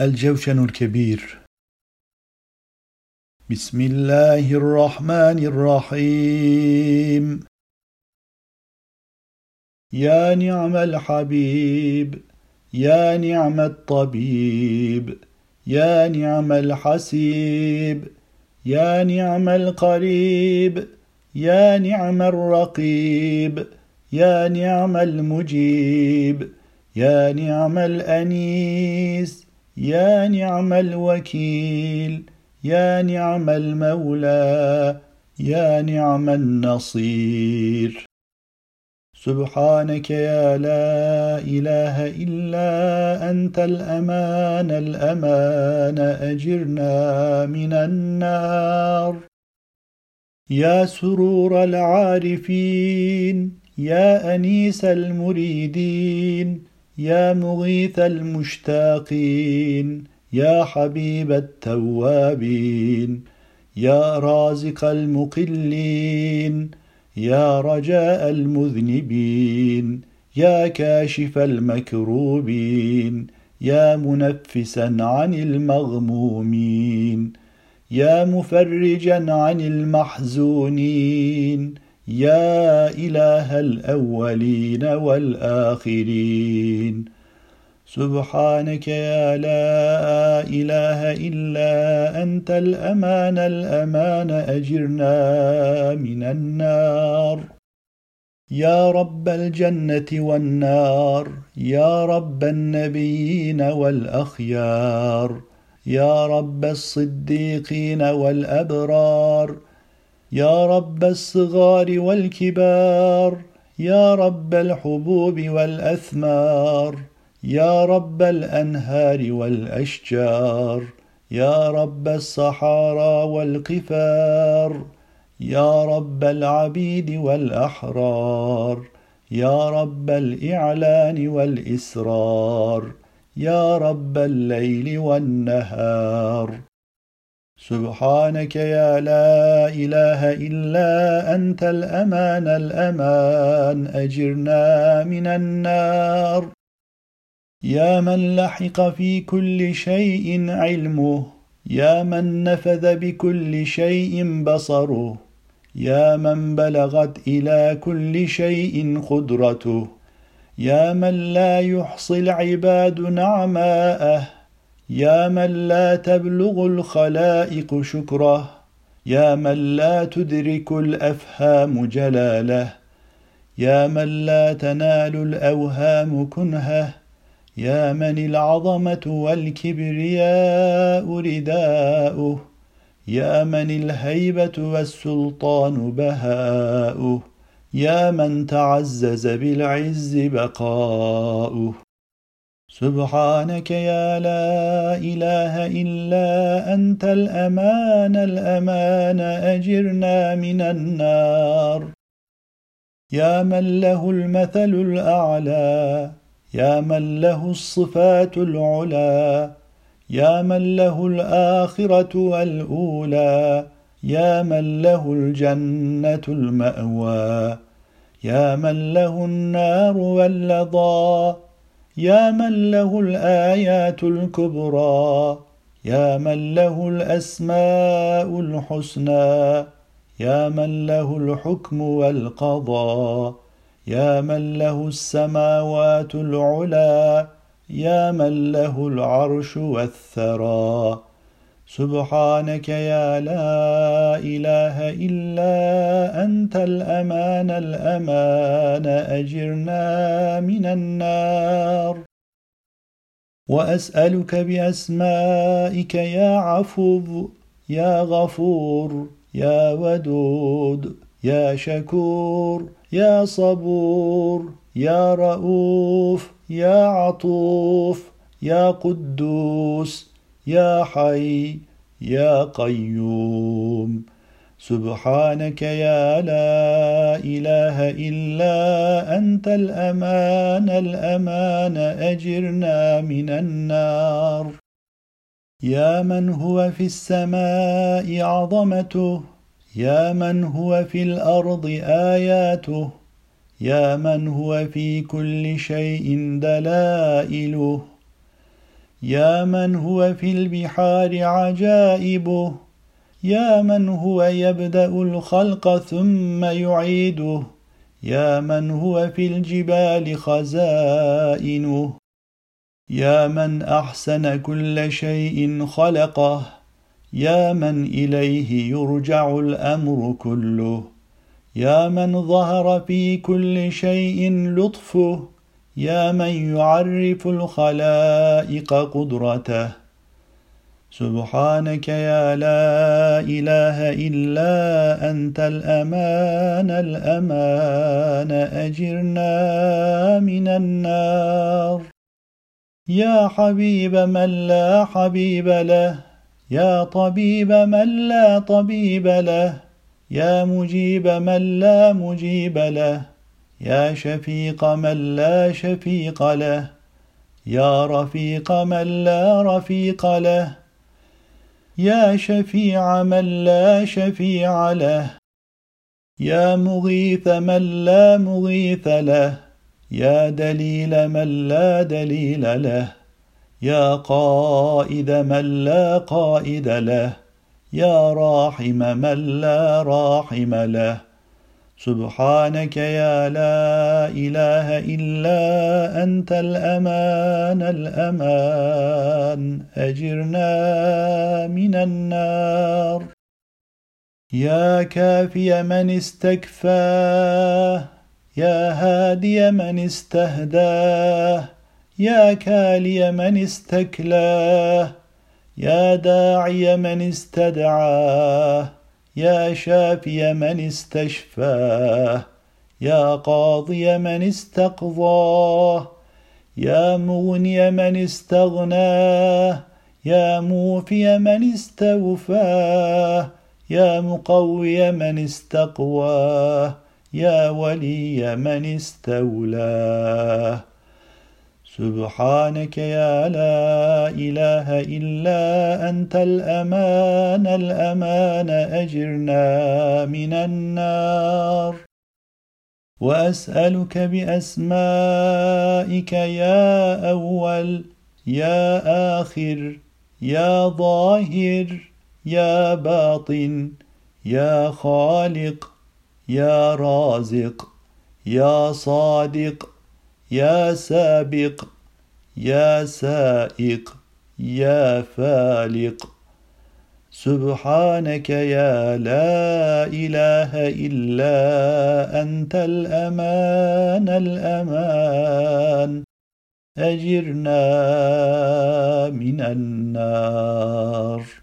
الجوشن الكبير. بسم الله الرحمن الرحيم. يا نعم الحبيب يا نعم الطبيب يا نعم الحسيب يا نعم القريب يا نعم الرقيب يا نعم المجيب يا نعم الأنيس يا نعم الوكيل يا نعم المولى يا نعم النصير. سبحانك يا لا إله إلا أنت الأمان الأمان أجرنا من النار. يا سرور العارفين يا أنيس المريدين يا مغيث المشتاقين يا حبيب التوابين يا رازق المقلين يا رجاء المذنبين يا كاشف المكروبين يا منفسا عن المغمومين يا مفرجا عن المحزونين يا إله الأولين والآخرين. سبحانك يا لا إله إلا أنت الأمان الأمان أجرنا من النار. يا رب الجنة والنار يا رب النبيين والأخيار يا رب الصديقين والأبرار يا رب الصغار والكبار يا رب الحبوب والأثمار يا رب الأنهار والأشجار يا رب الصحارى والقفار يا رب العبيد والأحرار يا رب الإعلان والإسرار يا رب الليل والنهار. سبحانك يا لا إله إلا أنت الأمان الأمان. أجرنا من النار. يا من لحق في كل شيء علمه يا من نفذ بكل شيء بصره يا من بلغت إلى كل شيء قدرته يا من لا يحصي العباد نعماءه. يا من لا تبلغ الخلائق شكره يا من لا تدرك الأفهام جلاله يا من لا تنال الأوهام كنهه يا من العظمة والكبرياء رداؤه يا من الهيبة والسلطان بهاؤه يا من تعزز بالعز بقاؤه. سبحانك يا لا إله إلا أنت الأمان الأمان أجرنا من النار. يا من له المثل الأعلى يا من له الصفات العلى يا من له الآخرة والأولى يا من له الجنة المأوى يا من له النار واللظى. يا من له الآيات الكبرى يا من له الأسماء الحسنى يا من له الحكم والقضاء يا من له السماوات العلى يا من له العرش والثرى. سبحانك يا لا إله إلا أنت الأمان الأمان أجرنا من النار. وأسألك بأسمائك يا عفو يا غفور يا ودود يا شكور يا صبور يا رؤوف يا عطوف يا قدوس. يا حي يا قيوم. سبحانك يا لا إله إلا أنت الأمان الأمان أجرنا من النار. يا من هو في السماء عظمته يا من هو في الأرض آياته يا من هو في كل شيء دلائله. يا من هو في البحار عجائبه. يا من هو يبدأ الخلق ثم يعيده. يا من هو في الجبال خزائنه. يا من أحسن كل شيء خلقه. يا من إليه يرجع الأمر كله. يا من ظهر في كل شيء لطفه. يا من يعرف الخلائق قدرته. سبحانك يا لا إله إلا أنت الأمان الأمان أجرنا من النار. يا حبيب من لا حبيب له يا طبيب من لا طبيب له يا مجيب من لا مجيب له. يا شفيق من لا شفيق له يا رفيق من لا رفيق له يا شفيع من لا شفيع له يا مغيث من لا مغيث له يا دليل من لا دليل له يا قائد من لا قائد له يا راحم من لا راحم له. سبحانك يا لا إله إلا أنت الأمان الأمان. أجرنا من النار. يا كافي من استكفاه يا هادي من استهداه يا كالي من استكلاه يا داعي من استدعاه. يا شافي من استشفاه يا قاضي من استقضاه يا مغني من استغناه يا موفي من استوفاه يا مقوي من استقواه يا ولي من استولاه. سبحانك يا لا إله إلا أنت الأمان الأمان أجرنا من النار. وأسألك بأسمائك يا أول يا آخر يا ظاهر يا باطن يا خالق يا رازق يا صادق. يا سابق يا سائق يا فالق. سبحانك يا لا إله إلا أنت الأمان الأمان. أجرنا من النار.